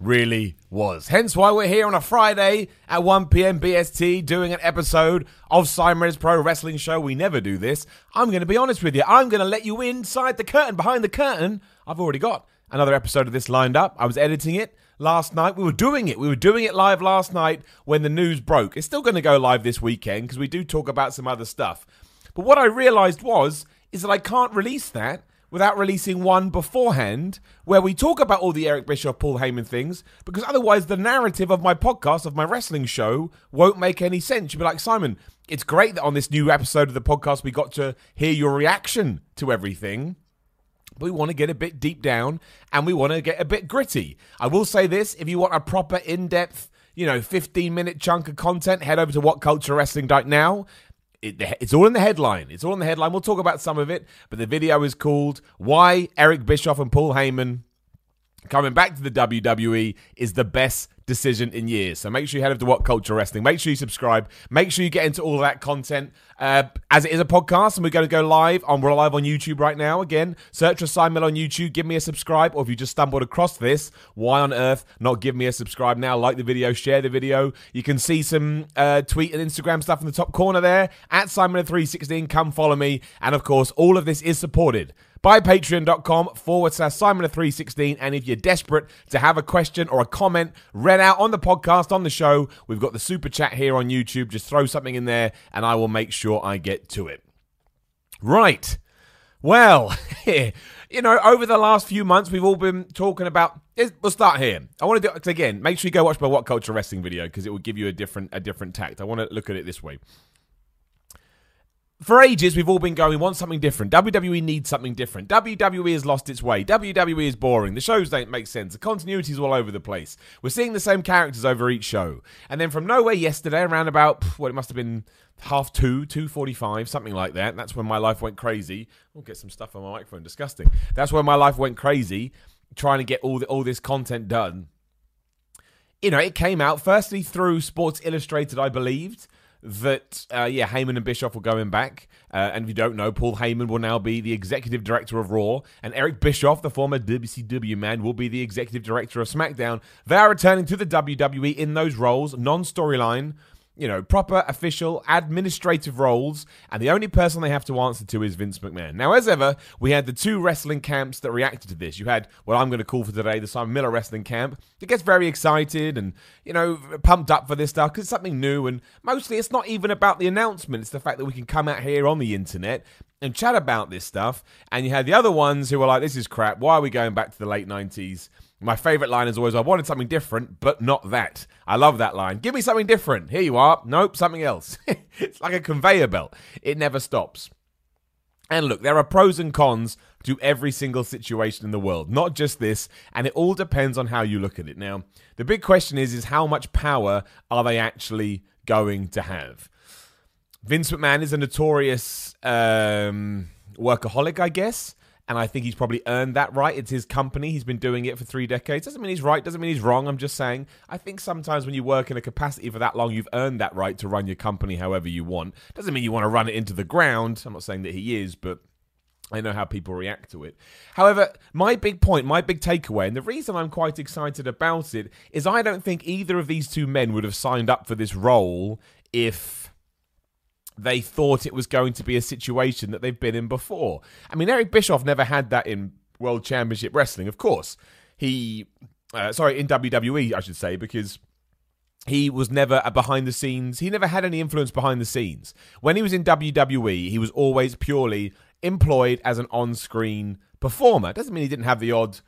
really was. Hence why we're here on a Friday at 1 p.m. BST doing an episode of Simon's Pro Wrestling Show. We never do this. I'm going to be honest with you. I'm going to let you inside the curtain, behind the curtain. I've already got another episode of this lined up. I was editing it last night. We were doing it. We were doing it live last night when the news broke. It's still going to go live this weekend because we do talk about some other stuff. But what I realized was is that I can't release that without releasing one beforehand where we talk about all the Eric Bischoff, Paul Heyman things, because otherwise the narrative of my podcast, of my wrestling show, won't make any sense. You'll be like, Simon, it's great that on this new episode of the podcast we got to hear your reaction to everything. But we want to get a bit deep down and we want to get a bit gritty. I will say this if you want a proper, in depth, you know, 15 minute chunk of content, head over to whatculturewrestling.now it, it's all in the headline. It's all in the headline. We'll talk about some of it, but the video is called "Why Eric Bischoff and Paul Heyman coming back to the WWE is the best decision in years. So make sure you head over to What Culture Wrestling. Make sure you subscribe. Make sure you get into all that content. Uh, as it is a podcast, and we're going to go live on we're live on YouTube right now. Again, search for Simon on YouTube. Give me a subscribe, or if you just stumbled across this, why on earth not give me a subscribe now? Like the video, share the video. You can see some uh, tweet and Instagram stuff in the top corner there at Simon316. Come follow me, and of course, all of this is supported by patreon.com forward slash Simon of 316. And if you're desperate to have a question or a comment read out on the podcast, on the show, we've got the super chat here on YouTube. Just throw something in there and I will make sure I get to it. Right. Well, you know, over the last few months, we've all been talking about. Eh, we'll start here. I want to do again. Make sure you go watch my What Culture Wrestling video because it will give you a different a different tact. I want to look at it this way for ages, we've all been going, we want something different. WWE needs something different. WWE has lost its way. WWE is boring. The shows don't make sense. The continuity is all over the place. We're seeing the same characters over each show. And then from nowhere yesterday, around about, what it must have been half two, 2.45, something like that. That's when my life went crazy. I'll get some stuff on my microphone. Disgusting. That's when my life went crazy, trying to get all, the, all this content done. You know, it came out firstly through Sports Illustrated, I believed that uh, yeah, Heyman and Bischoff were going back. Uh, and if you don't know, Paul Heyman will now be the executive director of Raw, and Eric Bischoff, the former WCW man, will be the executive director of SmackDown. They are returning to the WWE in those roles, non-storyline you know, proper official administrative roles, and the only person they have to answer to is Vince McMahon. Now, as ever, we had the two wrestling camps that reacted to this. You had what I'm going to call for today the Simon Miller wrestling camp that gets very excited and, you know, pumped up for this stuff because it's something new, and mostly it's not even about the announcement, it's the fact that we can come out here on the internet and chat about this stuff. And you had the other ones who were like, this is crap. Why are we going back to the late 90s? My favorite line is always, I wanted something different, but not that. I love that line. Give me something different. Here you are. Nope, something else. it's like a conveyor belt, it never stops. And look, there are pros and cons to every single situation in the world, not just this, and it all depends on how you look at it. Now, the big question is is how much power are they actually going to have? Vince McMahon is a notorious um, workaholic, I guess and I think he's probably earned that right. It's his company. He's been doing it for three decades. Doesn't mean he's right. Doesn't mean he's wrong. I'm just saying. I think sometimes when you work in a capacity for that long, you've earned that right to run your company however you want. Doesn't mean you want to run it into the ground. I'm not saying that he is, but I know how people react to it. However, my big point, my big takeaway, and the reason I'm quite excited about it is I don't think either of these two men would have signed up for this role if they thought it was going to be a situation that they've been in before. I mean, Eric Bischoff never had that in World Championship Wrestling, of course. He, uh, sorry, in WWE, I should say, because he was never a behind the scenes. He never had any influence behind the scenes. When he was in WWE, he was always purely employed as an on screen performer. Doesn't mean he didn't have the odd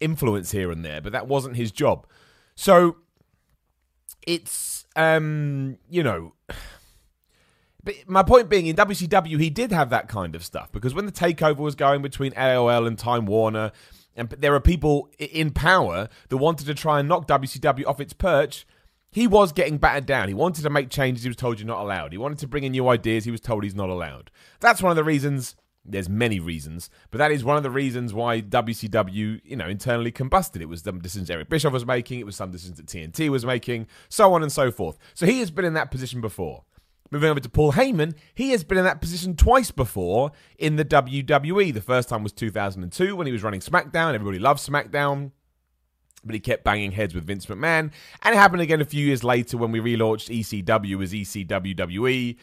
influence here and there, but that wasn't his job. So it's, um, you know. But my point being, in WCW, he did have that kind of stuff because when the takeover was going between AOL and Time Warner, and there are people in power that wanted to try and knock WCW off its perch. he was getting battered down. He wanted to make changes. He was told you're not allowed. He wanted to bring in new ideas. He was told he's not allowed. That's one of the reasons. There's many reasons, but that is one of the reasons why WCW, you know, internally combusted. It was some decisions Eric Bischoff was making. It was some decisions that TNT was making, so on and so forth. So he has been in that position before. Moving over to Paul Heyman, he has been in that position twice before in the WWE. The first time was 2002 when he was running SmackDown. Everybody loved SmackDown but he kept banging heads with Vince McMahon. And it happened again a few years later when we relaunched ECW as ECWWE.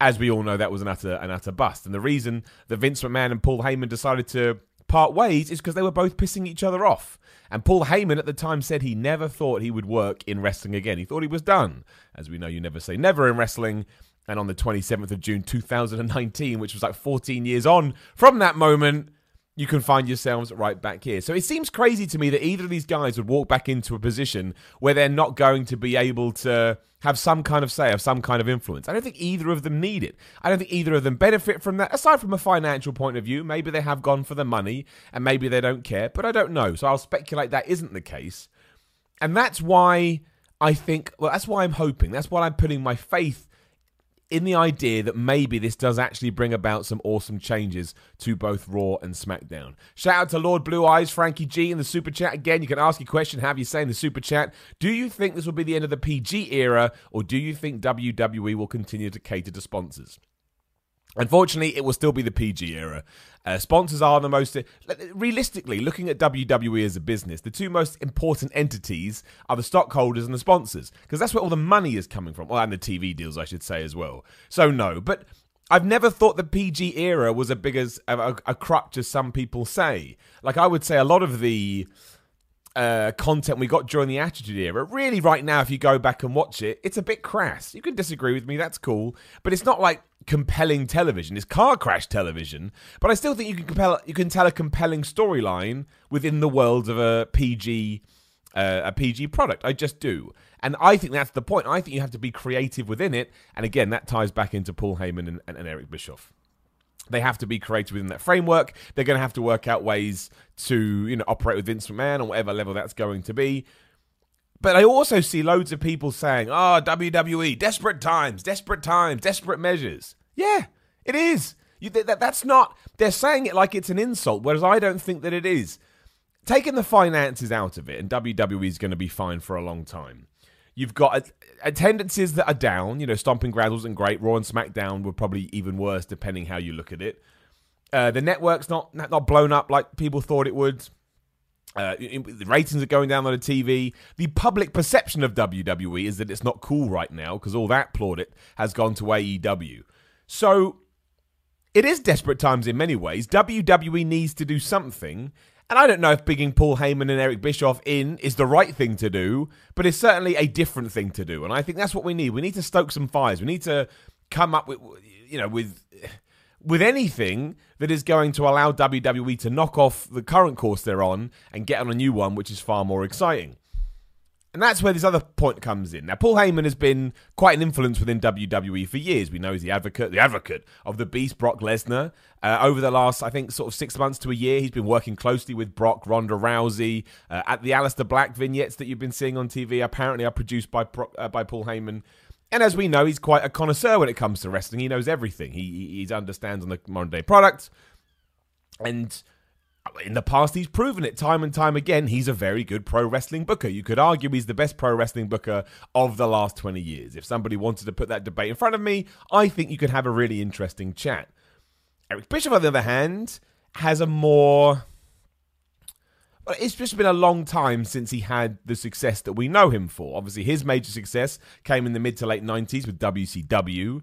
As we all know, that was an utter, an utter bust. And the reason that Vince McMahon and Paul Heyman decided to part ways is because they were both pissing each other off. And Paul Heyman at the time said he never thought he would work in wrestling again. He thought he was done. As we know, you never say never in wrestling. And on the 27th of June 2019, which was like 14 years on from that moment, you can find yourselves right back here. So it seems crazy to me that either of these guys would walk back into a position where they're not going to be able to have some kind of say, have some kind of influence. I don't think either of them need it. I don't think either of them benefit from that. Aside from a financial point of view, maybe they have gone for the money and maybe they don't care, but I don't know. So I'll speculate that isn't the case. And that's why I think, well, that's why I'm hoping. That's why I'm putting my faith in the idea that maybe this does actually bring about some awesome changes to both Raw and SmackDown. Shout out to Lord Blue Eyes, Frankie G in the super chat. Again, you can ask your question, have you say in the super chat. Do you think this will be the end of the PG era, or do you think WWE will continue to cater to sponsors? Unfortunately, it will still be the PG era. Uh, sponsors are the most. Realistically, looking at WWE as a business, the two most important entities are the stockholders and the sponsors, because that's where all the money is coming from. Well, and the TV deals, I should say, as well. So, no. But I've never thought the PG era was as big as a, a crutch as some people say. Like, I would say a lot of the uh, content we got during the Attitude Era. Really, right now, if you go back and watch it, it's a bit crass. You can disagree with me, that's cool, but it's not like compelling television. It's car crash television, but I still think you can compel you can tell a compelling storyline within the world of a PG uh, a PG product. I just do. And I think that's the point. I think you have to be creative within it. And again, that ties back into Paul Heyman and, and, and Eric Bischoff. They have to be creative within that framework. They're going to have to work out ways to, you know, operate with Vince McMahon on whatever level that's going to be. But I also see loads of people saying, ah, "Oh, WWE, desperate times, desperate times, desperate measures." Yeah, it is. You, that, that's not. They're saying it like it's an insult, whereas I don't think that it is. Taking the finances out of it, and WWE is going to be fine for a long time. You've got attendances that are down. You know, Stomping Grounds wasn't great. Raw and SmackDown were probably even worse, depending how you look at it. Uh, the network's not not blown up like people thought it would. Uh, the ratings are going down on the TV. The public perception of WWE is that it's not cool right now because all that plaudit has gone to AEW. So it is desperate times in many ways. WWE needs to do something, and I don't know if bigging Paul Heyman and Eric Bischoff in is the right thing to do, but it's certainly a different thing to do. And I think that's what we need. We need to stoke some fires. We need to come up with, you know, with with anything that is going to allow WWE to knock off the current course they're on and get on a new one, which is far more exciting. And that's where this other point comes in. Now, Paul Heyman has been quite an influence within WWE for years. We know he's the advocate, the advocate of the beast, Brock Lesnar. Uh, over the last, I think, sort of six months to a year, he's been working closely with Brock, Ronda Rousey. Uh, at the Aleister Black vignettes that you've been seeing on TV, apparently are produced by uh, by Paul Heyman. And as we know, he's quite a connoisseur when it comes to wrestling. He knows everything. He he understands on the modern day product, and in the past, he's proven it time and time again. He's a very good pro wrestling booker. You could argue he's the best pro wrestling booker of the last 20 years. If somebody wanted to put that debate in front of me, I think you could have a really interesting chat. Eric Bischoff, on the other hand, has a more. Well, it's just been a long time since he had the success that we know him for. Obviously, his major success came in the mid to late 90s with WCW,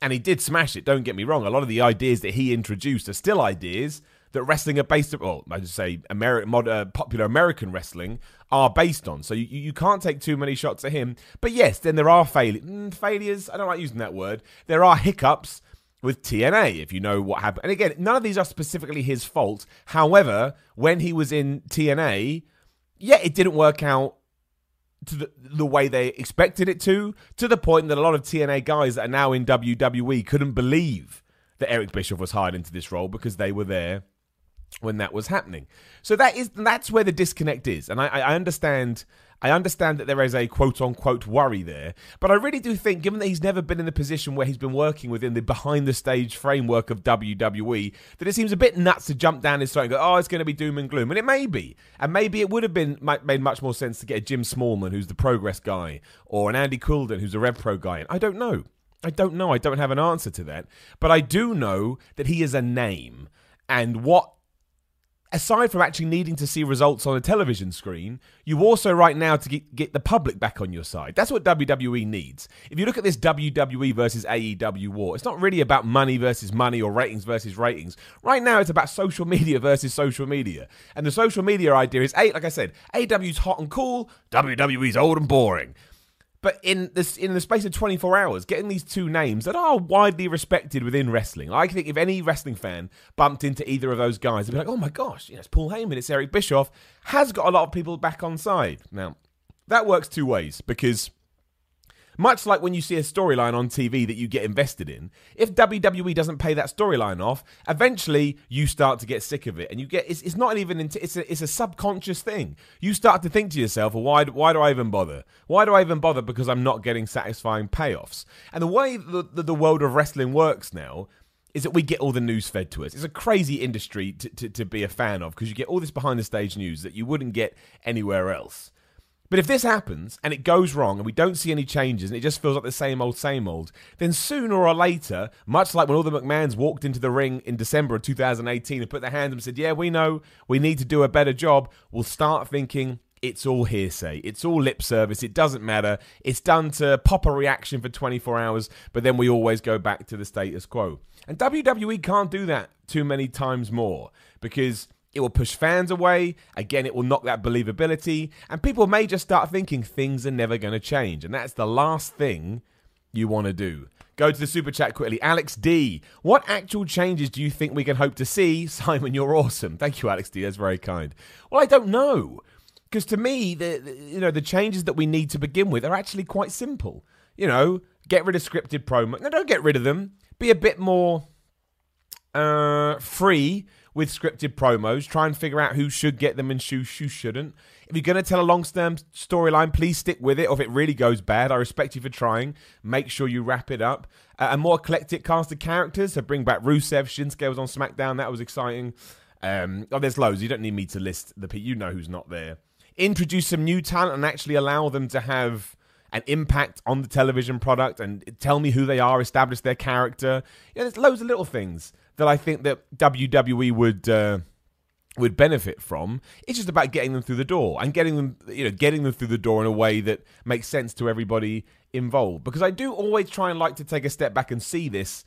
and he did smash it, don't get me wrong. A lot of the ideas that he introduced are still ideas that wrestling are based, on, well, I just say Ameri- uh, popular American wrestling are based on. So you, you can't take too many shots at him. But yes, then there are fail- mm, failures. I don't like using that word. There are hiccups with TNA, if you know what happened. And again, none of these are specifically his fault. However, when he was in TNA, yeah, it didn't work out to the, the way they expected it to, to the point that a lot of TNA guys that are now in WWE couldn't believe that Eric Bischoff was hired into this role because they were there when that was happening. So that is that's where the disconnect is, and I, I understand I understand that there is a quote unquote worry there, but I really do think, given that he's never been in the position where he's been working within the behind the stage framework of WWE, that it seems a bit nuts to jump down his throat and go, oh, it's going to be doom and gloom. And it may be. And maybe it would have been made much more sense to get a Jim Smallman, who's the progress guy, or an Andy Quildan, who's a Rev Pro guy. I don't know. I don't know. I don't have an answer to that. But I do know that he is a name. And what aside from actually needing to see results on a television screen, you also right now to get, get the public back on your side. That's what WWE needs. If you look at this WWE versus AEW war, it's not really about money versus money or ratings versus ratings. Right now, it's about social media versus social media. And the social media idea is, like I said, AEW's hot and cool, WWE's old and boring. But in this in the space of 24 hours, getting these two names that are widely respected within wrestling, I think if any wrestling fan bumped into either of those guys, they'd be like, "Oh my gosh, you know, it's Paul Heyman, it's Eric Bischoff," has got a lot of people back on side. Now, that works two ways because much like when you see a storyline on TV that you get invested in, if WWE doesn't pay that storyline off, eventually you start to get sick of it, and you get it's, it's not even it's a it's a subconscious thing. You start to think to yourself, well, why why do I even bother? Why do I even bother? Because I'm not getting satisfying payoffs. And the way the the, the world of wrestling works now is that we get all the news fed to us. It's a crazy industry to, to, to be a fan of because you get all this behind the stage news that you wouldn't get anywhere else. But if this happens and it goes wrong and we don't see any changes and it just feels like the same old, same old, then sooner or later, much like when all the McMahons walked into the ring in December of 2018 and put their hands up and said, Yeah, we know we need to do a better job, we'll start thinking, it's all hearsay. It's all lip service. It doesn't matter. It's done to pop a reaction for 24 hours, but then we always go back to the status quo. And WWE can't do that too many times more because it will push fans away. Again, it will knock that believability. And people may just start thinking things are never going to change. And that's the last thing you want to do. Go to the super chat quickly. Alex D. What actual changes do you think we can hope to see? Simon, you're awesome. Thank you, Alex D. That's very kind. Well, I don't know. Because to me, the, the, you know the changes that we need to begin with are actually quite simple. You know, get rid of scripted promo. No, don't get rid of them. Be a bit more uh, free with scripted promos. Try and figure out who should get them and who, who shouldn't. If you're going to tell a long term storyline, please stick with it. Or if it really goes bad, I respect you for trying. Make sure you wrap it up. Uh, a more eclectic cast of characters. So bring back Rusev. Shinsuke was on SmackDown. That was exciting. Um, oh, there's loads. You don't need me to list the people. You know who's not there. Introduce some new talent and actually allow them to have an impact on the television product and tell me who they are, establish their character. Yeah, there's loads of little things that I think that WWE would uh, would benefit from. It's just about getting them through the door and getting them, you know, getting them through the door in a way that makes sense to everybody involved. Because I do always try and like to take a step back and see this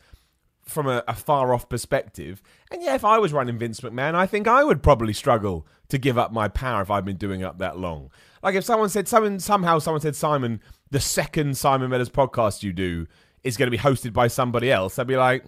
from a, a, far off perspective. And yeah, if I was running Vince McMahon, I think I would probably struggle to give up my power if I've been doing up that long. Like if someone said someone somehow someone said Simon, the second Simon Miller's podcast you do is going to be hosted by somebody else, I'd be like,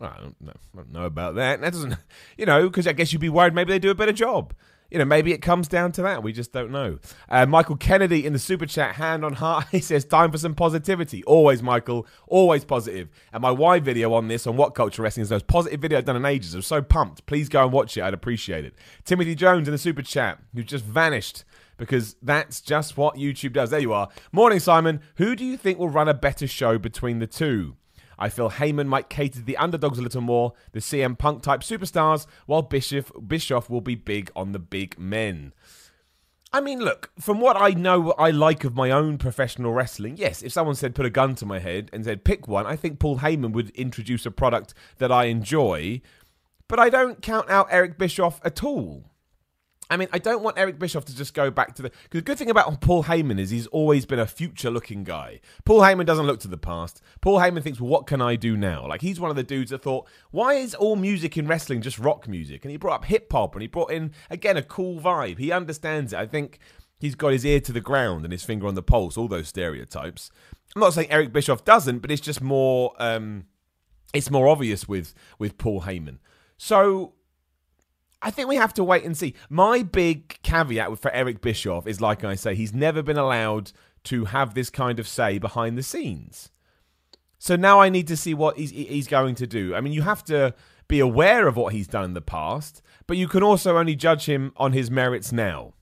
I don't know, I don't know about that. That doesn't, you know, because I guess you'd be worried maybe they do a better job. You know, maybe it comes down to that. We just don't know. Uh, Michael Kennedy in the super chat, hand on heart, he says, "Time for some positivity." Always, Michael, always positive. And my why video on this on what culture wrestling is the most positive video I've done in ages. I'm so pumped. Please go and watch it. I'd appreciate it. Timothy Jones in the super chat, who just vanished because that's just what YouTube does. There you are. Morning, Simon. Who do you think will run a better show between the two? I feel Heyman might cater to the underdogs a little more, the CM Punk type superstars, while Bischoff, Bischoff will be big on the big men. I mean, look, from what I know I like of my own professional wrestling, yes, if someone said put a gun to my head and said pick one, I think Paul Heyman would introduce a product that I enjoy, but I don't count out Eric Bischoff at all. I mean, I don't want Eric Bischoff to just go back to the. Because the good thing about Paul Heyman is he's always been a future looking guy. Paul Heyman doesn't look to the past. Paul Heyman thinks, well, what can I do now? Like, he's one of the dudes that thought, why is all music in wrestling just rock music? And he brought up hip hop and he brought in, again, a cool vibe. He understands it. I think he's got his ear to the ground and his finger on the pulse, all those stereotypes. I'm not saying Eric Bischoff doesn't, but it's just more. Um, it's more obvious with with Paul Heyman. So I think we have to wait and see. My big caveat for Eric Bischoff is, like I say, he's never been allowed to have this kind of say behind the scenes. So now I need to see what he's, he's going to do. I mean, you have to be aware of what he's done in the past, but you can also only judge him on his merits now.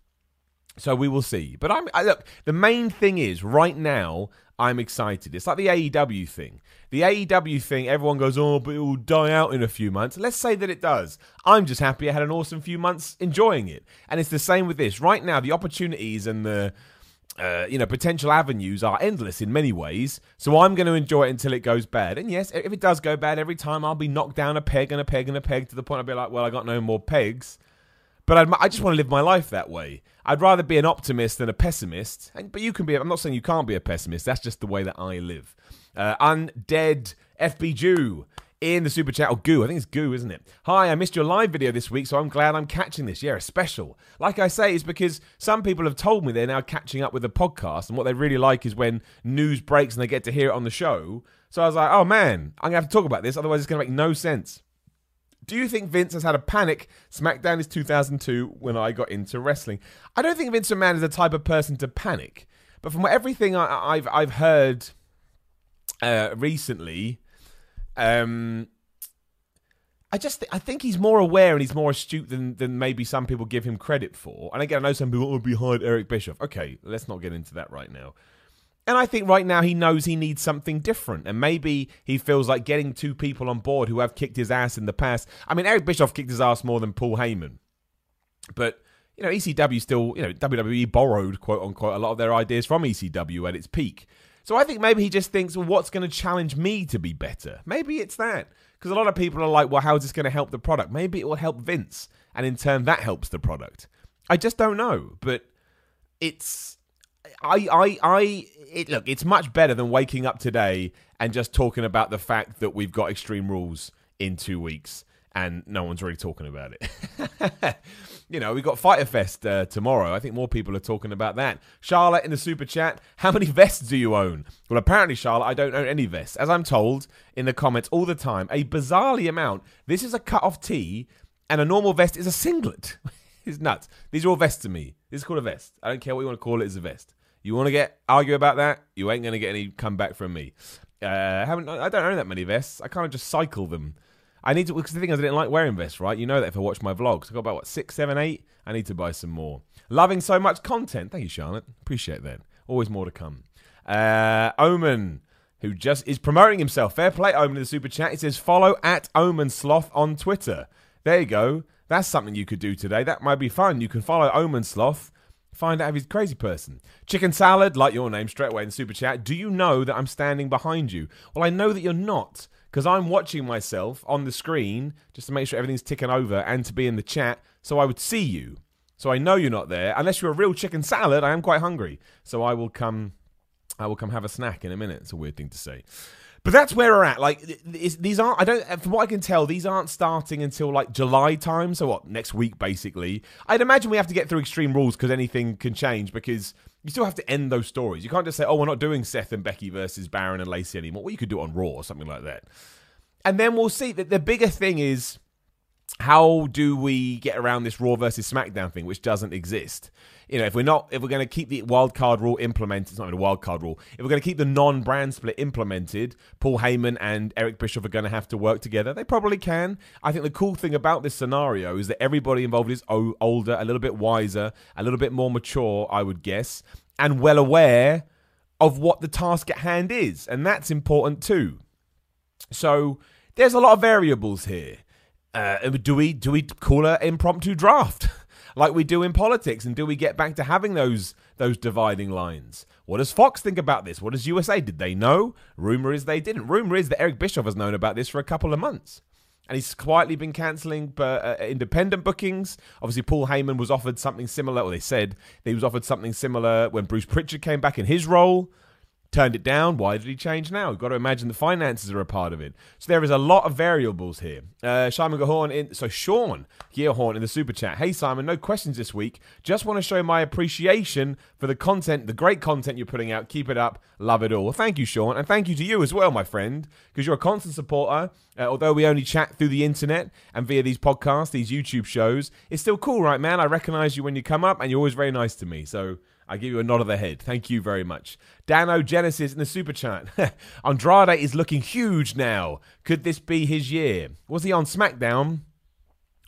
So we will see. But I'm I, look. The main thing is right now. I'm excited. It's like the AEW thing. The AEW thing, everyone goes, oh, but it will die out in a few months. Let's say that it does. I'm just happy I had an awesome few months enjoying it. And it's the same with this. Right now, the opportunities and the uh, you know, potential avenues are endless in many ways. So I'm going to enjoy it until it goes bad. And yes, if it does go bad every time, I'll be knocked down a peg and a peg and a peg to the point I'll be like, well, I got no more pegs. But I'd, i just want to live my life that way. I'd rather be an optimist than a pessimist. And, but you can be. I'm not saying you can't be a pessimist. That's just the way that I live. Uh, undead FB Jew in the super chat, or Goo, I think it's Goo, isn't it? Hi, I missed your live video this week, so I'm glad I'm catching this. Yeah, a special. Like I say, it's because some people have told me they're now catching up with the podcast, and what they really like is when news breaks and they get to hear it on the show. So I was like, oh man, I'm to have to talk about this, otherwise it's to make no sense. Do you think Vince has had a panic? SmackDown is 2002 when I got into wrestling. I don't think Vince McMahon is the type of person to panic, but from everything I, have I've heard uh, recently, um, I just th- I think he's more aware and he's more astute than than maybe some people give him credit for. And again, I know some people are behind Eric Bischoff. Okay, let's not get into that right now. And I think right now he knows he needs something different. And maybe he feels like getting two people on board who have kicked his ass in the past. I mean, Eric Bischoff kicked his ass more than Paul Heyman. But, you know, ECW still, you know, WWE borrowed, quote unquote, a lot of their ideas from ECW at its peak. So I think maybe he just thinks, well, what's going to challenge me to be better? Maybe it's that. Because a lot of people are like, well, how is this going to help the product? Maybe it will help Vince. And in turn, that helps the product. I just don't know. But it's. I, I, I, it, look, it's much better than waking up today and just talking about the fact that we've got Extreme Rules in two weeks and no one's really talking about it. you know, we've got Fyter Fest uh, tomorrow. I think more people are talking about that. Charlotte in the super chat, how many vests do you own? Well, apparently, Charlotte, I don't own any vests. As I'm told in the comments all the time, a bizarrely amount. This is a cut off tee, and a normal vest is a singlet. it's nuts. These are all vests to me. This is called a vest. I don't care what you want to call it, it's a vest. You want to get argue about that? You ain't to get any comeback from me. Uh, I haven't I don't own that many vests. I kind of just cycle them. I need to because the thing is I didn't like wearing vests, right? You know that if I watch my vlogs, I got about what six, seven, eight. I need to buy some more. Loving so much content. Thank you, Charlotte. Appreciate that. Always more to come. Uh, Omen, who just is promoting himself. Fair play, Omen in the super chat. He says follow at Omen Sloth on Twitter. There you go. That's something you could do today. That might be fun. You can follow Omen Sloth. Find out if he's a crazy person. Chicken salad, like your name straight away in super chat. Do you know that I'm standing behind you? Well, I know that you're not because I'm watching myself on the screen just to make sure everything's ticking over and to be in the chat so I would see you. So I know you're not there. Unless you're a real chicken salad, I am quite hungry. So I will come I will come have a snack in a minute. It's a weird thing to say. But that's where we're at. Like these aren't. I don't. Uh, from what I can tell, these aren't starting until like July time. So what? Next week, basically. I'd imagine we have to get through Extreme Rules because anything can change. Because you still have to end those stories. You can't just say, "Oh, we're not doing Seth and Becky versus Baron and Lacey anymore." Well, you could do it on Raw or something like that. And then we'll see. That the bigger thing is how do we get around this Raw versus SmackDown thing, which doesn't exist? You know, if we're not, if we're going to keep the wild card rule implemented, it's not even a wild card rule. If we're going to keep the non-brand split implemented, Paul Heyman and Eric Bischoff are going to have to work together. They probably can. I think the cool thing about this scenario is that everybody involved is older, a little bit wiser, a little bit more mature, I would guess, and well aware of what the task at hand is, and that's important too. So there's a lot of variables here. Uh, do we do we call an impromptu draft like we do in politics, and do we get back to having those those dividing lines? What does Fox think about this? What does USA? Did they know? Rumor is they didn't. Rumor is that Eric Bischoff has known about this for a couple of months, and he's quietly been cancelling uh, independent bookings. Obviously, Paul Heyman was offered something similar, or they said he was offered something similar when Bruce Pritchard came back in his role turned it down. Why did he change now? You've got to imagine the finances are a part of it. So there is a lot of variables here. Uh, Simon Gahorn in so Sean Gearhorn in the super chat. Hey Simon, no questions this week. Just want to show my appreciation for the content, the great content you're putting out. Keep it up. Love it all. Well, thank you, Sean, and thank you to you as well, my friend, because you're a constant supporter. Uh, although we only chat through the internet and via these podcasts, these YouTube shows, it's still cool, right, man? I recognize you when you come up, and you're always very nice to me. So I give you a nod of the head. Thank you very much. Dano Genesis in the super chat. Andrade is looking huge now. Could this be his year? Was he on SmackDown?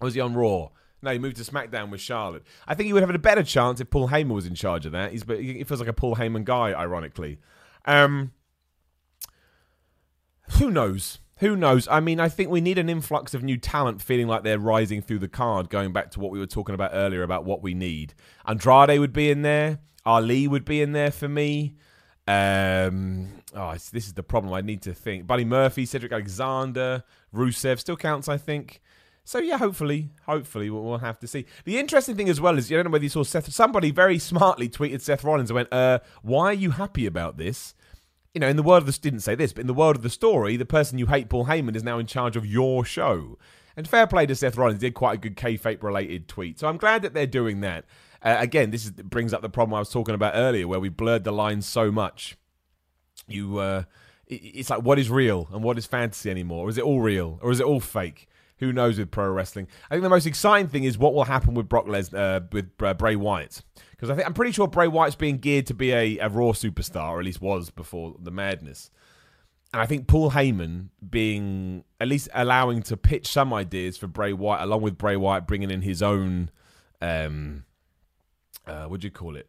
Or was he on Raw? No, he moved to SmackDown with Charlotte. I think he would have had a better chance if Paul Heyman was in charge of that. He's, but he feels like a Paul Heyman guy, ironically. Um, who knows? Who knows? I mean, I think we need an influx of new talent feeling like they're rising through the card, going back to what we were talking about earlier about what we need. Andrade would be in there. Ali would be in there for me. Um, oh, this is the problem. I need to think. Buddy Murphy, Cedric Alexander, Rusev still counts, I think. So yeah, hopefully, hopefully we'll, we'll, have to see. The interesting thing as well is, you don't know whether you saw Seth. Somebody very smartly tweeted Seth Rollins and went, uh, "Why are you happy about this?" You know, in the world of the didn't say this, but in the world of the story, the person you hate, Paul Heyman, is now in charge of your show. And fair play to Seth Rollins, did quite a good kayfabe related tweet. So I'm glad that they're doing that. Uh, again, this is, brings up the problem I was talking about earlier, where we blurred the lines so much. You, uh, it, it's like what is real and what is fantasy anymore? Or is it all real or is it all fake? Who knows with pro wrestling? I think the most exciting thing is what will happen with Brock Lesnar, uh, with uh, Bray Wyatt, because I think I'm pretty sure Bray Wyatt's being geared to be a, a Raw superstar, or at least was before the madness. And I think Paul Heyman being at least allowing to pitch some ideas for Bray Wyatt, along with Bray Wyatt bringing in his own, um, uh, what do you call it?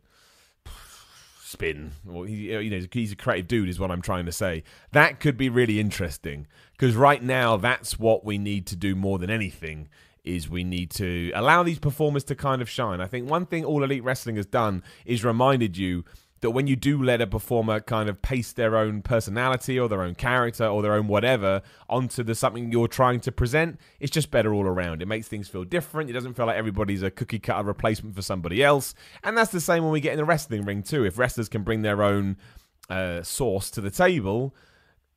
spin. Well, he, you know, he's a creative dude, is what I'm trying to say. That could be really interesting because right now, that's what we need to do more than anything. Is we need to allow these performers to kind of shine. I think one thing All Elite Wrestling has done is reminded you that when you do let a performer kind of paste their own personality or their own character or their own whatever onto the something you're trying to present, it's just better all around. It makes things feel different. It doesn't feel like everybody's a cookie cutter replacement for somebody else. And that's the same when we get in the wrestling ring too. If wrestlers can bring their own uh, to the table,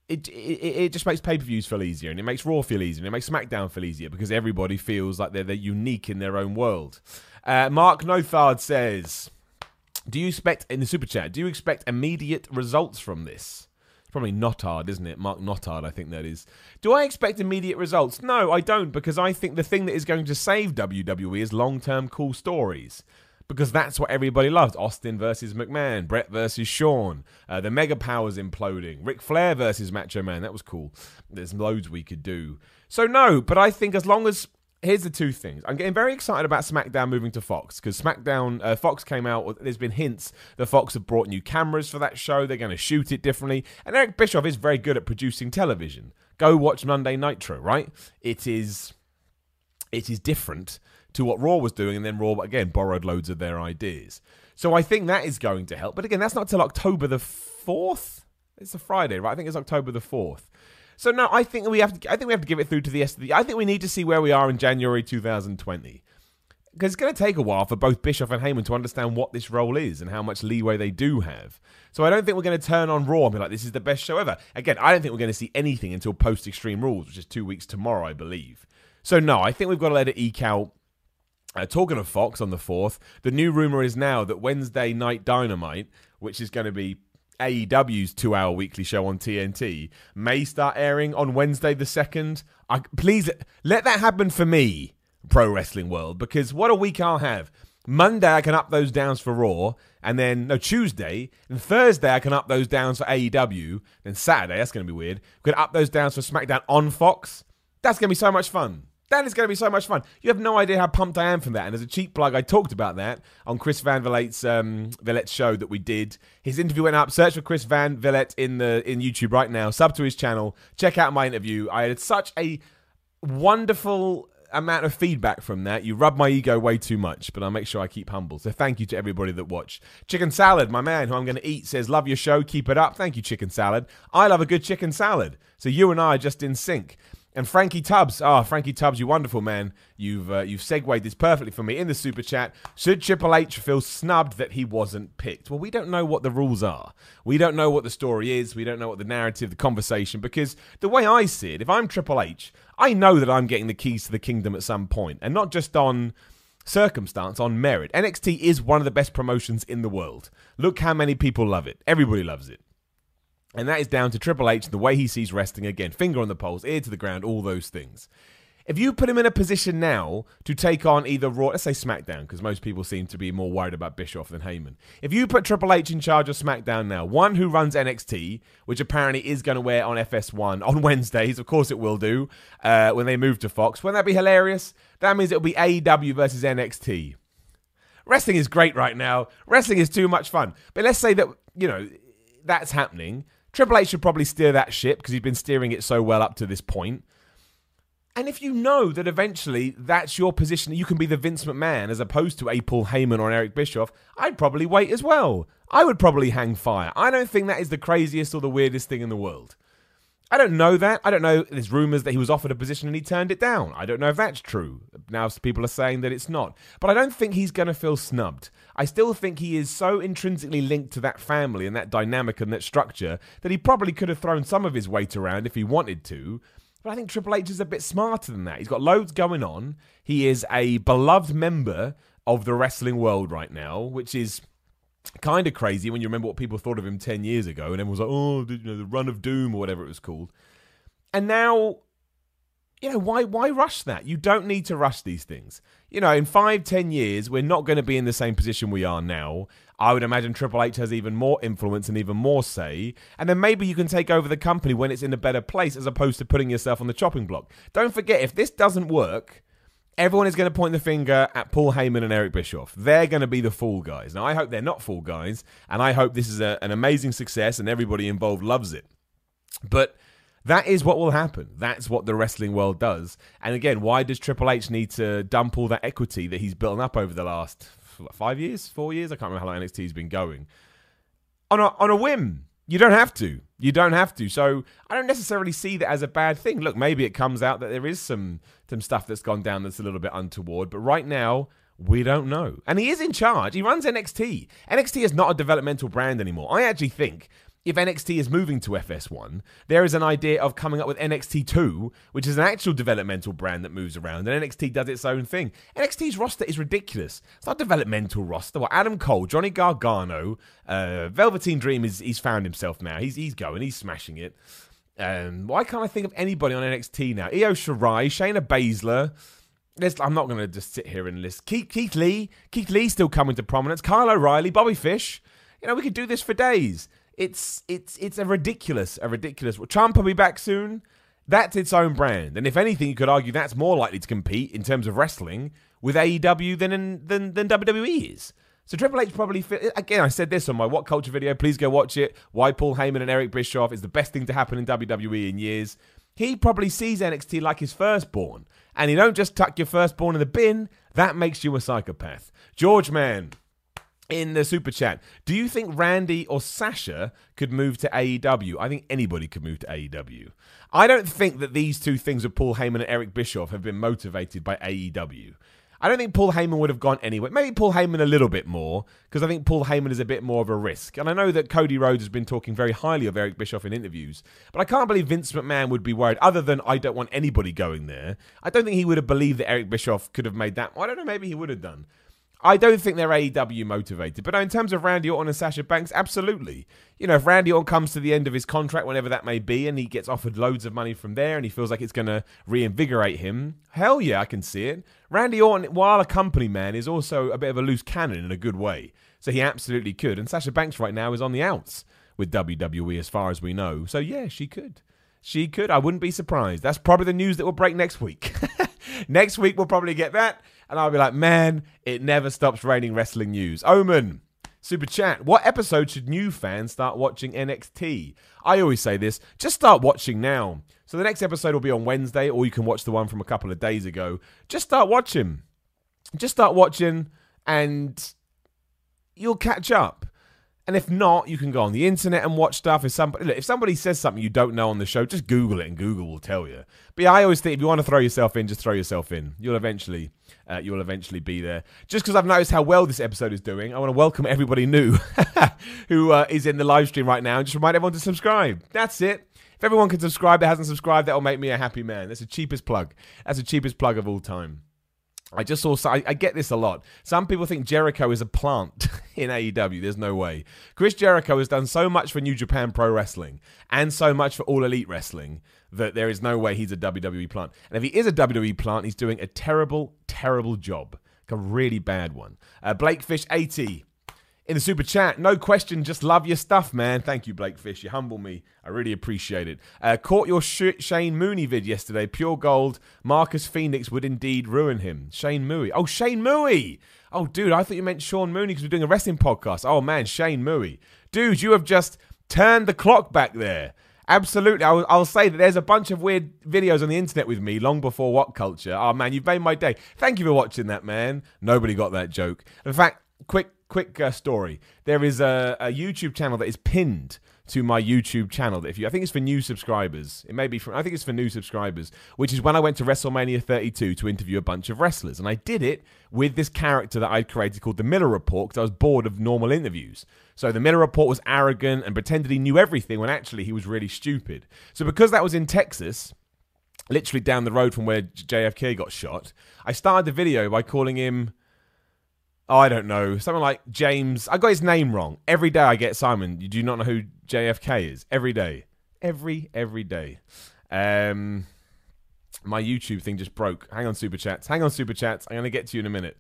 it, it, it just makes pay per views feel easier, and it makes Raw feel easier, and it makes SmackDown feel easier because everybody feels like they're they're unique in their own world. Uh, Mark Nothard says. Do you expect in the super chat? Do you expect immediate results from this? Probably not hard, isn't it? Mark Notard, I think that is. Do I expect immediate results? No, I don't, because I think the thing that is going to save WWE is long term cool stories. Because that's what everybody loves. Austin versus McMahon, Bret versus Shawn, uh, the Mega Powers imploding, Ric Flair versus Macho Man. That was cool. There's loads we could do. So, no, but I think as long as here's the two things. I'm getting very excited about SmackDown moving to Fox because SmackDown, uh, Fox came out. There's been hints that Fox have brought new cameras for that show. They're going to shoot it differently. And Eric Bischoff is very good at producing television. Go watch Monday Nitro, right? It is, it is different to what Raw was doing, and then Raw again borrowed loads of their ideas. So I think that is going to help. But again, that's not till October the fourth. It's a Friday, right? I think it's October the fourth. So no, I think we have to. I think we have to give it through to the end. I think we need to see where we are in January 2020 because it's going to take a while for both Bischoff and Heyman to understand what this role is and how much leeway they do have. So I don't think we're going to turn on Raw and be like, "This is the best show ever." Again, I don't think we're going to see anything until post Extreme Rules, which is two weeks tomorrow, I believe. So no, I think we've got to let it eke out. Uh, talking of Fox on the fourth, the new rumor is now that Wednesday Night Dynamite, which is going to be AEW's two hour weekly show on TNT may start airing on Wednesday the 2nd. I, please let that happen for me, Pro Wrestling World, because what a week I'll have. Monday, I can up those downs for Raw, and then, no, Tuesday, and Thursday, I can up those downs for AEW, then Saturday, that's going to be weird, we can up those downs for SmackDown on Fox. That's going to be so much fun. That is going to be so much fun. You have no idea how pumped I am from that. And as a cheap plug, I talked about that on Chris Van Vliet's um, show that we did. His interview went up. Search for Chris Van Vliet in the in YouTube right now. Sub to his channel. Check out my interview. I had such a wonderful amount of feedback from that. You rub my ego way too much, but I'll make sure I keep humble. So thank you to everybody that watched. Chicken Salad, my man, who I'm going to eat, says, Love your show. Keep it up. Thank you, Chicken Salad. I love a good chicken salad. So you and I are just in sync. And Frankie Tubbs, ah, oh, Frankie Tubbs, you wonderful man. You've uh, you've segued this perfectly for me in the super chat. Should Triple H feel snubbed that he wasn't picked? Well, we don't know what the rules are. We don't know what the story is. We don't know what the narrative, the conversation. Because the way I see it, if I'm Triple H, I know that I'm getting the keys to the kingdom at some point, and not just on circumstance, on merit. NXT is one of the best promotions in the world. Look how many people love it. Everybody loves it. And that is down to Triple H, the way he sees wrestling again, finger on the pulse, ear to the ground, all those things. If you put him in a position now to take on either Raw, let's say SmackDown, because most people seem to be more worried about Bischoff than Heyman. If you put Triple H in charge of SmackDown now, one who runs NXT, which apparently is going to wear on FS1 on Wednesdays, of course it will do, uh, when they move to Fox, wouldn't that be hilarious? That means it'll be AEW versus NXT. Wrestling is great right now. Wrestling is too much fun. But let's say that, you know, that's happening. Triple H should probably steer that ship because he's been steering it so well up to this point. And if you know that eventually that's your position, you can be the Vince McMahon as opposed to a Paul Heyman or an Eric Bischoff, I'd probably wait as well. I would probably hang fire. I don't think that is the craziest or the weirdest thing in the world. I don't know that. I don't know. There's rumors that he was offered a position and he turned it down. I don't know if that's true. Now people are saying that it's not. But I don't think he's going to feel snubbed. I still think he is so intrinsically linked to that family and that dynamic and that structure that he probably could have thrown some of his weight around if he wanted to. But I think Triple H is a bit smarter than that. He's got loads going on. He is a beloved member of the wrestling world right now, which is kind of crazy when you remember what people thought of him 10 years ago and everyone was like oh you know the run of doom or whatever it was called. And now you know why why rush that? You don't need to rush these things. You know in five ten years we're not going to be in the same position we are now. I would imagine triple h has even more influence and even more say. And then maybe you can take over the company when it's in a better place as opposed to putting yourself on the chopping block. Don't forget if this doesn't work everyone is going to point the finger at Paul Heyman and Eric Bischoff. They're going to be the fool guys. Now, I hope they're not fool guys, and I hope this is a, an amazing success and everybody involved loves it. But that is what will happen. That's what the wrestling world does. And again, why does Triple H need to dump all that equity that he's built up over the last five years, four years? I can't remember how long NXT's been going. On a, on a whim. You don't have to. You don't have to. So I don't necessarily see that as a bad thing. Look, maybe it comes out that there is some some stuff that's gone down that's a little bit untoward, but right now we don't know. And he is in charge. He runs NXT. NXT is not a developmental brand anymore. I actually think if NXT is moving to FS1, there is an idea of coming up with NXT2, which is an actual developmental brand that moves around, and NXT does its own thing. NXT's roster is ridiculous. It's not a developmental roster. Well, Adam Cole, Johnny Gargano, uh, Velveteen Dream is he's found himself now. He's he's going, he's smashing it. Um, why can't I think of anybody on NXT now? Io Shirai, Shayna Baszler. I'm not going to just sit here and list. Keith, Keith Lee, Keith Lee still coming to prominence. Kyle O'Reilly, Bobby Fish. You know, we could do this for days. It's it's it's a ridiculous, a ridiculous. Trump will be back soon. That's its own brand, and if anything, you could argue that's more likely to compete in terms of wrestling with AEW than in, than than WWE is. So Triple H probably fit, again. I said this on my What Culture video. Please go watch it. Why Paul Heyman and Eric Bischoff is the best thing to happen in WWE in years. He probably sees NXT like his firstborn, and you don't just tuck your firstborn in the bin. That makes you a psychopath. George Man, in the super chat. Do you think Randy or Sasha could move to AEW? I think anybody could move to AEW. I don't think that these two things with Paul Heyman and Eric Bischoff have been motivated by AEW. I don't think Paul Heyman would have gone anywhere. Maybe Paul Heyman a little bit more, because I think Paul Heyman is a bit more of a risk. And I know that Cody Rhodes has been talking very highly of Eric Bischoff in interviews, but I can't believe Vince McMahon would be worried, other than I don't want anybody going there. I don't think he would have believed that Eric Bischoff could have made that. I don't know, maybe he would have done. I don't think they're AEW motivated, but in terms of Randy Orton and Sasha Banks, absolutely. You know, if Randy Orton comes to the end of his contract, whenever that may be, and he gets offered loads of money from there, and he feels like it's going to reinvigorate him, hell yeah, I can see it. Randy Orton, while a company man, is also a bit of a loose cannon in a good way, so he absolutely could. And Sasha Banks right now is on the outs with WWE, as far as we know. So yeah, she could. She could. I wouldn't be surprised. That's probably the news that will break next week. next week we'll probably get that and I'll be like, man, it never stops raining wrestling news. Omen, super chat. What episode should new fans start watching NXT? I always say this, just start watching now. So the next episode will be on Wednesday, or you can watch the one from a couple of days ago. Just start watching. Just start watching, and you'll catch up. And if not, you can go on the internet and watch stuff. If somebody if somebody says something you don't know on the show, just Google it, and Google will tell you. But yeah, I always think if you want to throw yourself in, just throw yourself in. You'll eventually, uh, you'll eventually be there. Just because I've noticed how well this episode is doing, I want to welcome everybody new who uh, is in the live stream right now, and just remind everyone to subscribe. That's it. If everyone can subscribe that hasn't subscribed, that'll make me a happy man. That's the cheapest plug. That's the cheapest plug of all time. I just saw. I, I get this a lot. Some people think Jericho is a plant in AEW. There's no way. Chris Jericho has done so much for New Japan Pro Wrestling and so much for All Elite Wrestling that there is no way he's a WWE plant. And if he is a WWE plant, he's doing a terrible, terrible job. Like a really bad one. Uh, Blakefish 80 in the super chat. No question, just love your stuff, man. Thank you, Blake Fish. You humble me. I really appreciate it. Uh, caught your sh- Shane Mooney vid yesterday. Pure gold. Marcus Phoenix would indeed ruin him. Shane Mooney. Oh, Shane Mooney. Oh, dude, I thought you meant Sean Mooney because we're doing a wrestling podcast. Oh, man, Shane Mooney. Dude, you have just turned the clock back there. Absolutely. I'll, I'll, say that there's a bunch of weird videos on the internet with me long before What Culture. Oh, man, you've made my day. Thank you for watching that, man. Nobody got that joke. In fact, quick quick uh, story. There is a, a, YouTube channel that is pinned to my YouTube channel. If you, I think it's for new subscribers. It may be for, I think it's for new subscribers. Which is when I went to WrestleMania 32 to interview a bunch of wrestlers, and I did it with this character that I created called the Miller Report because I was bored of normal interviews. So the Miller Report was arrogant and pretended he knew everything when actually he was really stupid. So because that was in Texas literally down the road from where JFK got shot, I started the video by calling him Oh, I don't know. someone like James. I got his name wrong. Every day I get Simon. You do not know who JFK is. Every day. Every, every day. Um, my YouTube thing just broke. Hang on, Super Chats. Hang on, Super Chats. I'm to get to you in a minute.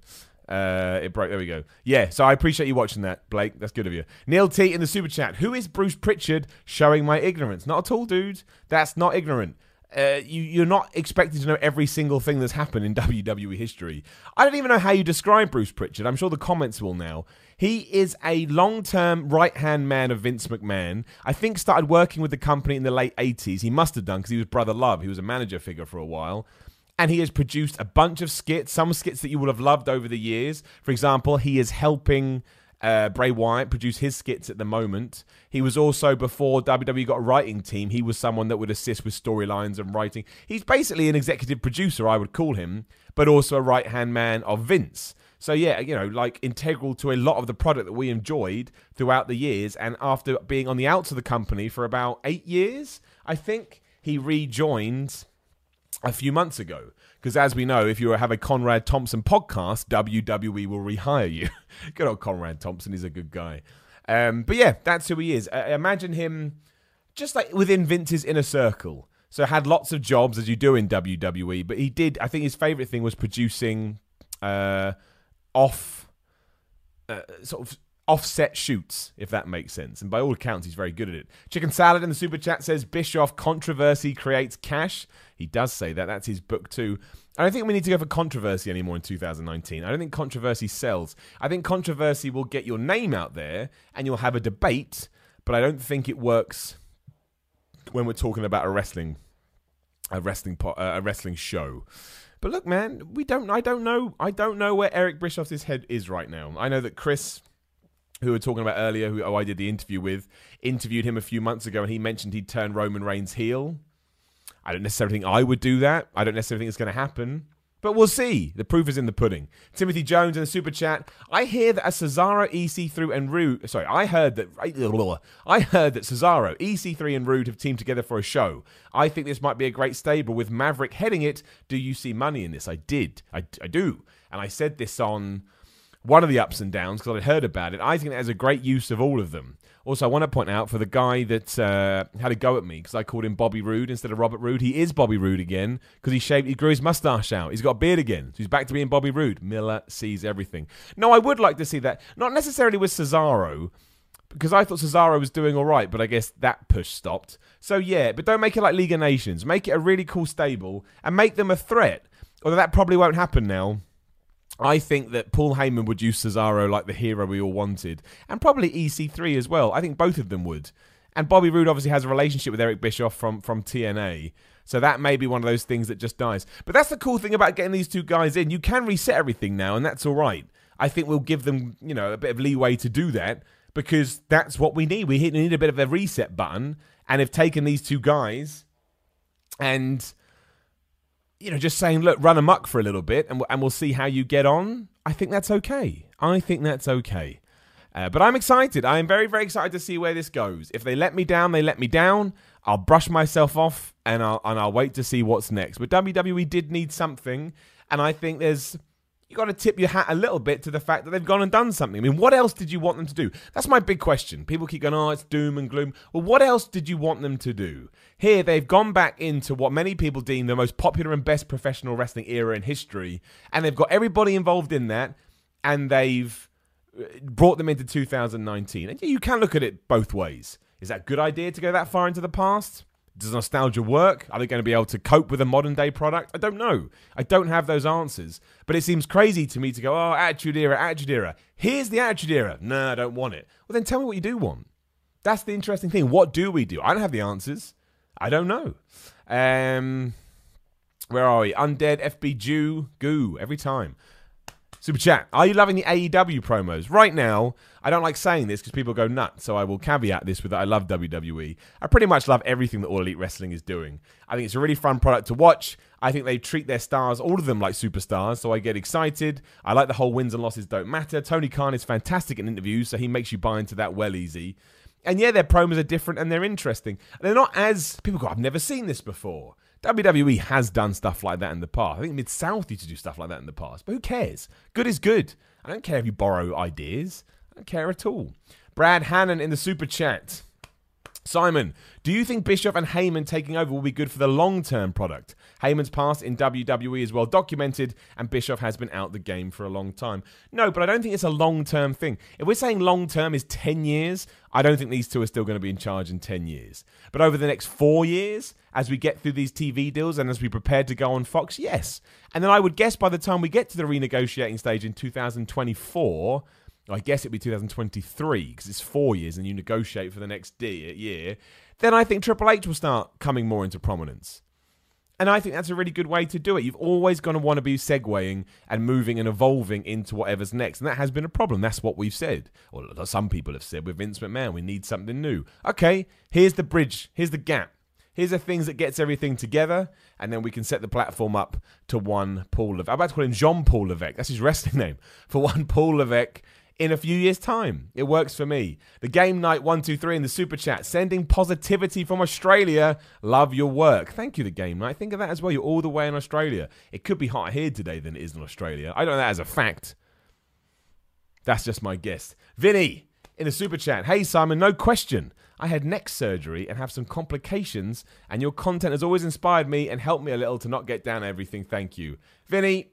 Uh, it broke. There we go. Yeah, so I appreciate you watching that, Blake. That's good of you. Neil T in the super chat. Who is Bruce Pritchard showing my ignorance? Not at all, dude. That's not ignorant uh, you, you're not expected to know every single thing that's happened in WWE history. I don't even know how you describe Bruce Pritchard. I'm sure the comments will now. He is a long term right hand man of Vince McMahon. I think started working with the company in the late 80s. He must have done because he was Brother Love. He was a manager figure for a while. And he has produced a bunch of skits, some skits that you will have loved over the years. For example, he is helping uh, Bray Wyatt produce his skits at the moment. He was also before WWE got a writing team. He was someone that would assist with storylines and writing. He's basically an executive producer, I would call him, but also a right hand man of Vince. So yeah, you know, like integral to a lot of the product that we enjoyed throughout the years. And after being on the outs of the company for about eight years, I think he rejoined a few months ago. Because as we know, if you have a Conrad Thompson podcast, WWE will rehire you. good old Conrad Thompson, he's a good guy. Um, but yeah, that's who he is. Uh, imagine him just like within Vince's inner circle. So had lots of jobs as you do in WWE, but he did. I think his favorite thing was producing uh, off, uh, sort of offset shoots, if that makes sense. And by all accounts, he's very good at it. Chicken Salad in the super chat says Bischoff controversy creates cash. He does say that. That's his book too. I don't think we need to go for controversy anymore in 2019. I don't think controversy sells. I think controversy will get your name out there and you'll have a debate, but I don't think it works when we're talking about a wrestling a wrestling po- uh, a wrestling show. But look, man, we don't. I don't know. I don't know where Eric Bischoff's head is right now. I know that Chris who we were talking about earlier, who oh, I did the interview with, interviewed him a few months ago, and he mentioned he'd turn Roman Reigns heel. I don't necessarily think I would do that. I don't necessarily think it's going to happen. But we'll see. The proof is in the pudding. Timothy Jones in the super chat. I hear that a Cesaro, EC3, and Roode. Sorry, I heard that. I heard that Cesaro, EC3, and Roode have teamed together for a show. I think this might be a great stable with Maverick heading it. Do you see money in this? I did. I, I do. And I said this on one of the ups and downs because I'd heard about it. I think it has a great use of all of them. Also, I want to point out for the guy that uh, had a go at me because I called him Bobby Roode instead of Robert Roode. He is Bobby Roode again because he shaved, he grew his mustache out. He's got a beard again. So he's back to being Bobby Roode. Miller sees everything. No, I would like to see that. Not necessarily with Cesaro because I thought Cesaro was doing all right, but I guess that push stopped. So yeah, but don't make it like League of Nations. Make it a really cool stable and make them a threat. Although that probably won't happen now I think that Paul Heyman would use Cesaro like the hero we all wanted, and probably EC3 as well. I think both of them would. And Bobby Roode obviously has a relationship with Eric Bischoff from, from TNA. So that may be one of those things that just dies. But that's the cool thing about getting these two guys in. You can reset everything now, and that's all right. I think we'll give them, you know, a bit of leeway to do that because that's what we need. We need a bit of a reset button, and have taken these two guys and you know, just saying, look, run amok for a little bit and, and we'll see how you get on, I think that's okay. I think that's okay. Uh, but I'm excited. I am very, very excited to see where this goes. If they let me down, they let me down. I'll brush myself off and I'll, and I'll wait to see what's next. But WWE did need something. And I think there's you got to tip your hat a little bit to the fact that they've gone and done something. I mean, what else did you want them to do? That's my big question. People keep going, oh, it's doom and gloom. Well, what else did you want them to do? Here, they've gone back into what many people deem the most popular and best professional wrestling era in history, and they've got everybody involved in that, and they've uh, brought them into 2019. And you can look at it both ways. Is that a good idea to go that far into the past? Does nostalgia work? Are they going to be able to cope with a modern day product? I don't know. I don't have those answers. But it seems crazy to me to go, oh, Attitude Era, Attitude Era. Here's the Attitude Era. No, I don't want it. Well, then tell me what you do want. That's the interesting thing. What do we do? I don't have the answers. I don't know. Um, where are we? Undead, FB Jew, goo, every time. Super chat. Are you loving the AEW promos? Right now, I don't like saying this because people go nuts, so I will caveat this with that I love WWE. I pretty much love everything that All Elite Wrestling is doing. I think it's a really fun product to watch. I think they treat their stars, all of them, like superstars, so I get excited. I like the whole wins and losses don't matter. Tony Khan is fantastic in interviews, so he makes you buy into that well easy. And yeah, their promos are different and they're interesting. They're not as people go, I've never seen this before. WWE has done stuff like that in the past. I think Mid South used to do stuff like that in the past, but who cares? Good is good. I don't care if you borrow ideas. Don't care at all. Brad Hannon in the super chat. Simon, do you think Bischoff and Heyman taking over will be good for the long term product? Heyman's past in WWE is well documented, and Bischoff has been out the game for a long time. No, but I don't think it's a long term thing. If we're saying long term is 10 years, I don't think these two are still going to be in charge in 10 years. But over the next four years, as we get through these TV deals and as we prepare to go on Fox, yes. And then I would guess by the time we get to the renegotiating stage in 2024, I guess it'd be 2023 because it's four years and you negotiate for the next year, then I think Triple H will start coming more into prominence. And I think that's a really good way to do it. You've always going to want to be segueing and moving and evolving into whatever's next. And that has been a problem. That's what we've said. Or some people have said with Vince McMahon, we need something new. Okay, here's the bridge. Here's the gap. Here's the things that gets everything together, and then we can set the platform up to one Paul Levesque. I'm about to call him Jean Paul Levesque. That's his wrestling name. For one Paul Levesque in a few years' time. It works for me. The Game Night 123 in the super chat, sending positivity from Australia. Love your work. Thank you, The Game Night. Think of that as well. You're all the way in Australia. It could be hotter here today than it is in Australia. I don't know that as a fact. That's just my guess. Vinny in the super chat. Hey, Simon, no question. I had neck surgery and have some complications, and your content has always inspired me and helped me a little to not get down everything. Thank you. Vinny,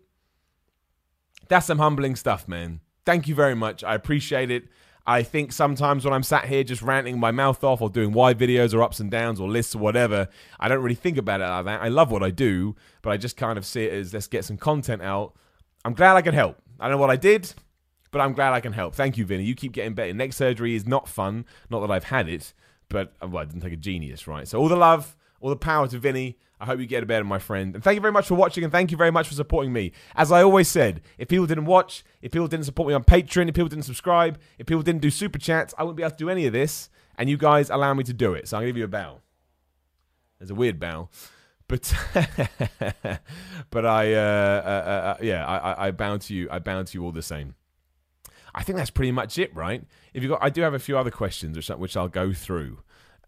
that's some humbling stuff, man thank you very much. I appreciate it. I think sometimes when I'm sat here just ranting my mouth off or doing wide videos or ups and downs or lists or whatever, I don't really think about it like that. I love what I do, but I just kind of see it as let's get some content out. I'm glad I can help. I don't know what I did, but I'm glad I can help. Thank you, Vinny. You keep getting better. Neck surgery is not fun. Not that I've had it, but uh, well, it didn't take a genius, right? So all the love, all the power to Vinny. I hope you get better, my friend. And thank you very much for watching, and thank you very much for supporting me. As I always said, if people didn't watch, if people didn't support me on Patreon, if people didn't subscribe, if people didn't do super chats, I wouldn't be able to do any of this. And you guys allow me to do it. So I'm gonna give you a bow. There's a weird bow, but but I uh, uh, uh, uh, yeah I, I bow to you. I bow to you all the same. I think that's pretty much it, right? If you got, I do have a few other questions which which I'll go through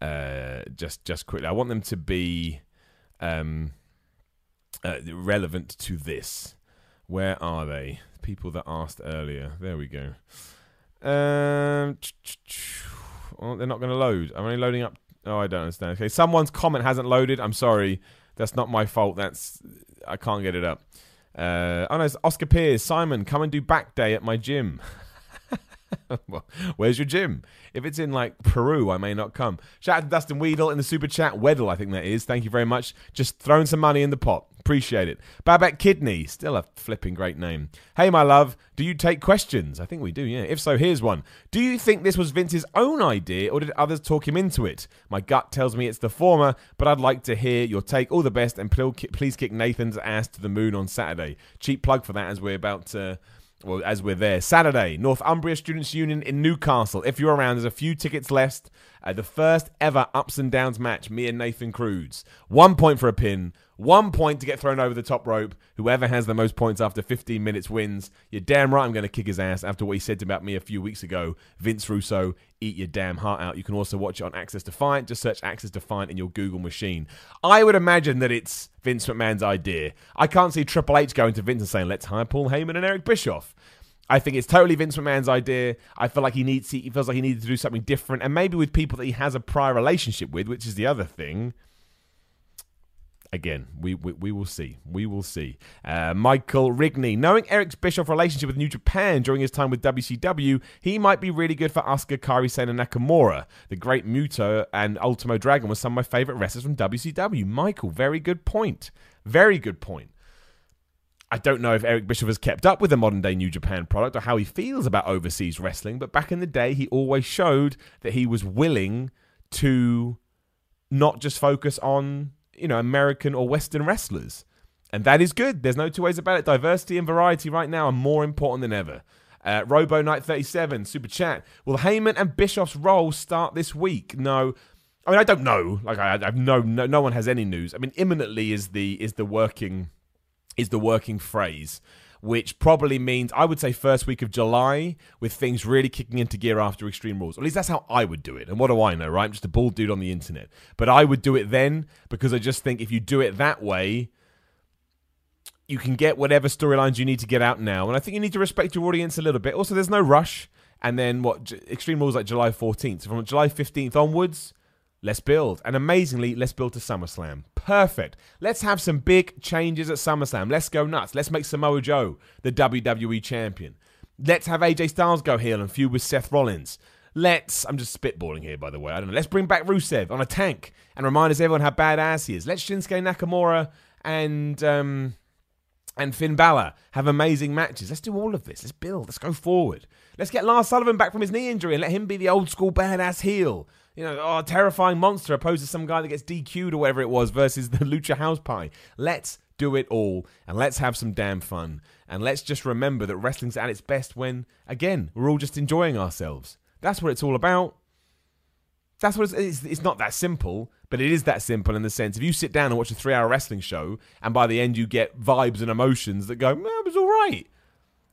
uh, just just quickly. I want them to be um, uh, relevant to this. Where are they? People that asked earlier. There we go. Um, oh, they're not going to load. I'm only loading up. Oh, I don't understand. Okay, someone's comment hasn't loaded. I'm sorry. That's not my fault. That's I can't get it up. Uh, oh no, Oscar Piers. Simon, come and do back day at my gym. well, where's your gym? If it's in like Peru, I may not come. Shout out to Dustin Weedle in the super chat. Weddle, I think that is. Thank you very much. Just throwing some money in the pot. Appreciate it. Babette Kidney, still a flipping great name. Hey, my love, do you take questions? I think we do, yeah. If so, here's one. Do you think this was Vince's own idea or did others talk him into it? My gut tells me it's the former, but I'd like to hear your take. All the best and please kick Nathan's ass to the moon on Saturday. Cheap plug for that as we're about to well, as we're there. Saturday, Northumbria Students' Union in Newcastle. If you're around, there's a few tickets left. Uh, the first ever ups and downs match, me and Nathan Cruz. One point for a pin, One point to get thrown over the top rope. Whoever has the most points after 15 minutes wins. You're damn right I'm going to kick his ass after what he said about me a few weeks ago. Vince Russo, eat your damn heart out. You can also watch it on Access Defiant. Just search Access Defiant in your Google machine. I would imagine that it's Vince McMahon's idea. I can't see Triple H going to Vince and saying, let's hire Paul Heyman and Eric Bischoff. I think it's totally Vince McMahon's idea. I feel like he needs he feels like he needed to do something different, and maybe with people that he has a prior relationship with, which is the other thing again, we, we, we will see. We will see. Uh, Michael Rigney. Knowing Eric Bischoff's relationship with New Japan during his time with WCW, he might be really good for Asuka, Kairi Sane, and Nakamura. The Great Muta and Ultimo Dragon were some of my favourite wrestlers from WCW. Michael, very good point. Very good point. I don't know if Eric Bischoff has kept up with the modern day New Japan product or how he feels about overseas wrestling, but back in the day, he always showed that he was willing to not just focus on you know, American or Western wrestlers. And that is good. There's no two ways about it. Diversity and variety right now are more important than ever. Uh, Robo Knight 37, Super Chat. Will Heyman and Bischoff's role start this week? No. I mean, I don't know. Like, I, have no, no, no one has any news. I mean, imminently is the is the working is the working phrase which probably means I would say first week of July with things really kicking into gear after Extreme Rules. At least that's how I would do it. And what do I know, right? I'm just a bald dude on the internet. But I would do it then because I just think if you do it that way, you can get whatever storylines you need to get out now. And I think you need to respect your audience a little bit. Also, there's no rush. And then what? Extreme Rules like July 14th. So from July 15th onwards, Let's build. And amazingly, let's build to SummerSlam. Perfect. Let's have some big changes at SummerSlam. Let's go nuts. Let's make Samoa Joe the WWE champion. Let's have AJ Styles go heel and feud with Seth Rollins. Let's, I'm just spitballing here, by the way. I don't know. Let's bring back Rusev on a tank and remind us everyone how badass he is. Let's Shinsuke Nakamura and um, and Finn Balor have amazing matches. Let's do all of this. Let's build. Let's go forward. Let's get Lars Sullivan back from his knee injury and let him be the old school badass heel you know, oh, terrifying monster opposed to some guy that gets DQ'd or whatever it was versus the Lucha House Party. Let's do it all and let's have some damn fun. And let's just remember that wrestling's at its best when, again, we're all just enjoying ourselves. That's what it's all about. That's what it's, it's, it's not that simple, but it is that simple in the sense if you sit down and watch a three hour wrestling show and by the end you get vibes and emotions that go, man, it was all right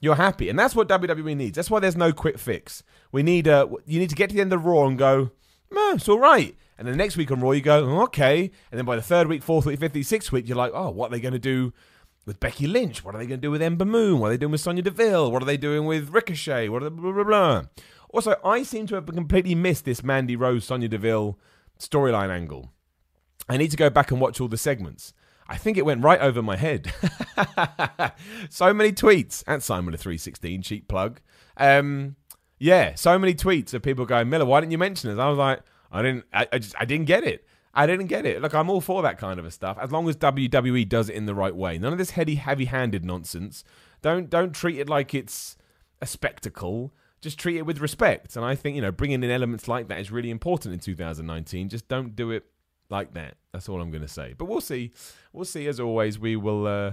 you're happy. And that's what WWE needs. That's why there's no quick fix. We need uh, a you need to get to the end of Raw and go, no, it's all right. And then the next week on Raw, you go, okay. And then by the third week, fourth week, fifth week, sixth week, you're like, oh, what are they going to do with Becky Lynch? What are they going to do with Ember Moon? What are they doing with Sonya Deville? What are they doing with Ricochet? What are they, blah, blah, blah. Also, I seem to have completely missed this Mandy Rose, Sonya Deville storyline angle. I need to go back and watch all the segments. I think it went right over my head. so many tweets at Simon the 316 cheap plug. Um, yeah, so many tweets of people going, Miller, why didn't you mention this? I was like, I didn't, I, I just, I didn't get it. I didn't get it. Look, I'm all for that kind of a stuff as long as WWE does it in the right way. None of this heady, heavy-handed nonsense. Don't don't treat it like it's a spectacle. Just treat it with respect. And I think you know bringing in elements like that is really important in 2019. Just don't do it like that. That's all I'm going to say. But we'll see. We'll see. As always, we will. Uh,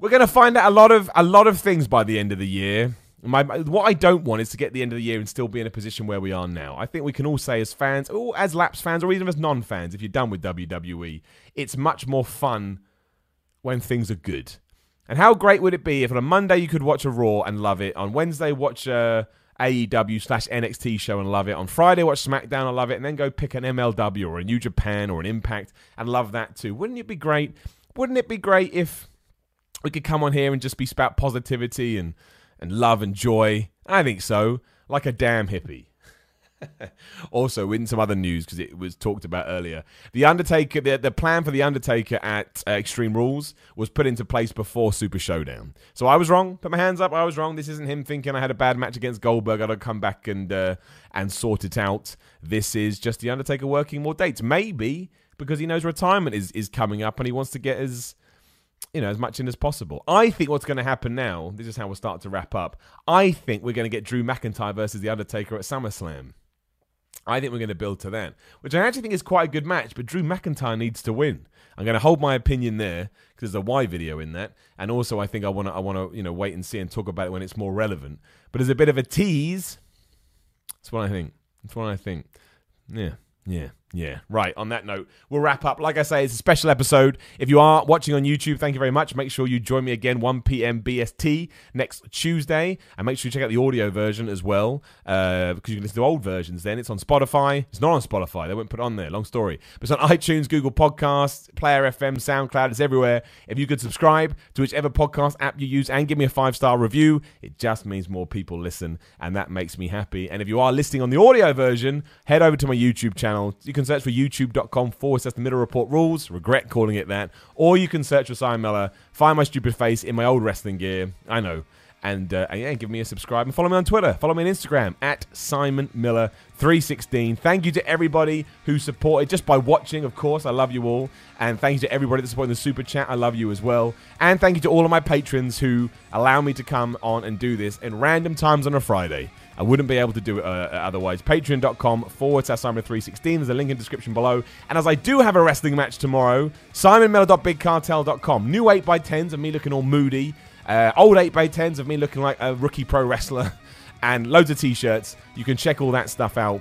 we're going to find out a lot of a lot of things by the end of the year. My, what I don't want is to get the end of the year and still be in a position where we are now. I think we can all say as fans, or as Laps fans, or even as non-fans, if you're done with WWE, it's much more fun when things are good. And how great would it be if on a Monday you could watch a Raw and love it, on Wednesday watch uh, a AEW slash NXT show and love it, on Friday watch SmackDown and love it, and then go pick an MLW or a New Japan or an Impact and love that too. Wouldn't it be great? Wouldn't it be great if we could come on here and just be spout positivity and and love and joy? I think so. Like a damn hippie. also, in some other news, because it was talked about earlier, the Undertaker, the, the plan for the Undertaker at uh, Extreme Rules was put into place before Super Showdown. So I was wrong. Put my hands up. I was wrong. This isn't him thinking I had a bad match against Goldberg. I got to come back and uh, and sort it out. This is just the Undertaker working more dates. Maybe because he knows retirement is is coming up and he wants to get his you know, as much in as possible. I think what's going to happen now, this is how we'll start to wrap up. I think we're going to get Drew McIntyre versus The Undertaker at SummerSlam. I think we're going to build to that, which I actually think is quite a good match, but Drew McIntyre needs to win. I'm going to hold my opinion there because there's a why video in that, and also I think I want to I want to you know wait and see and talk about it when it's more relevant. But as a bit of a tease, that's what I think. That's what I think. Yeah, yeah. Yeah, right. On that note, we'll wrap up. Like I say, it's a special episode. If you are watching on YouTube, thank you very much. Make sure you join me again 1 p.m. BST next Tuesday, and make sure you check out the audio version as well uh, because you can listen to old versions. Then it's on Spotify. It's not on Spotify. They won't put it on there. Long story, but it's on iTunes, Google Podcasts, Player FM, SoundCloud. It's everywhere. If you could subscribe to whichever podcast app you use and give me a five star review, it just means more people listen, and that makes me happy. And if you are listening on the audio version, head over to my YouTube channel. You can search for youtube.com forward slash the Miller Report rules. Regret calling it that. Or you can search for Simon Miller, find my stupid face in my old wrestling gear. I know. And, uh, and yeah, give me a subscribe and follow me on Twitter. Follow me on Instagram at Simon Miller 316. Thank you to everybody who supported just by watching, of course. I love you all. And thank you to everybody that's supporting the super chat. I love you as well. And thank you to all of my patrons who allow me to come on and do this in random times on a Friday. I wouldn't be able to do it uh, otherwise. Patreon.com forward slash Simon316. There's a link in the description below. And as I do have a wrestling match tomorrow, SimonMiller.BigCartel.com. New 8x10s of me looking all moody. Uh, old 8x10s of me looking like a rookie pro wrestler. And loads of t shirts. You can check all that stuff out.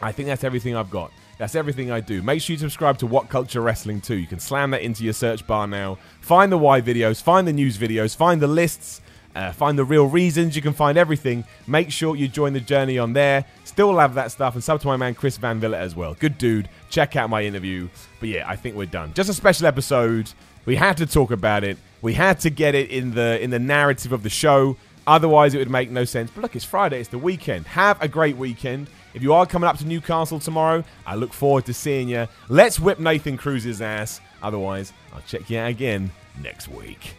I think that's everything I've got. That's everything I do. Make sure you subscribe to What Culture Wrestling too. You can slam that into your search bar now. Find the why videos, find the news videos, find the lists, uh, find the real reasons. You can find everything. Make sure you join the journey on there. Still have that stuff. And sub to my man Chris Van Vliet as well. Good dude. Check out my interview. But yeah, I think we're done. Just a special episode. We had to talk about it. We had to get it in the in the narrative of the show. Otherwise, it would make no sense. But look, it's Friday. It's the weekend. Have a great weekend. If you are coming up to Newcastle tomorrow, I look forward to seeing you. Let's whip Nathan Cruz's ass. Otherwise, I'll check you out again next week.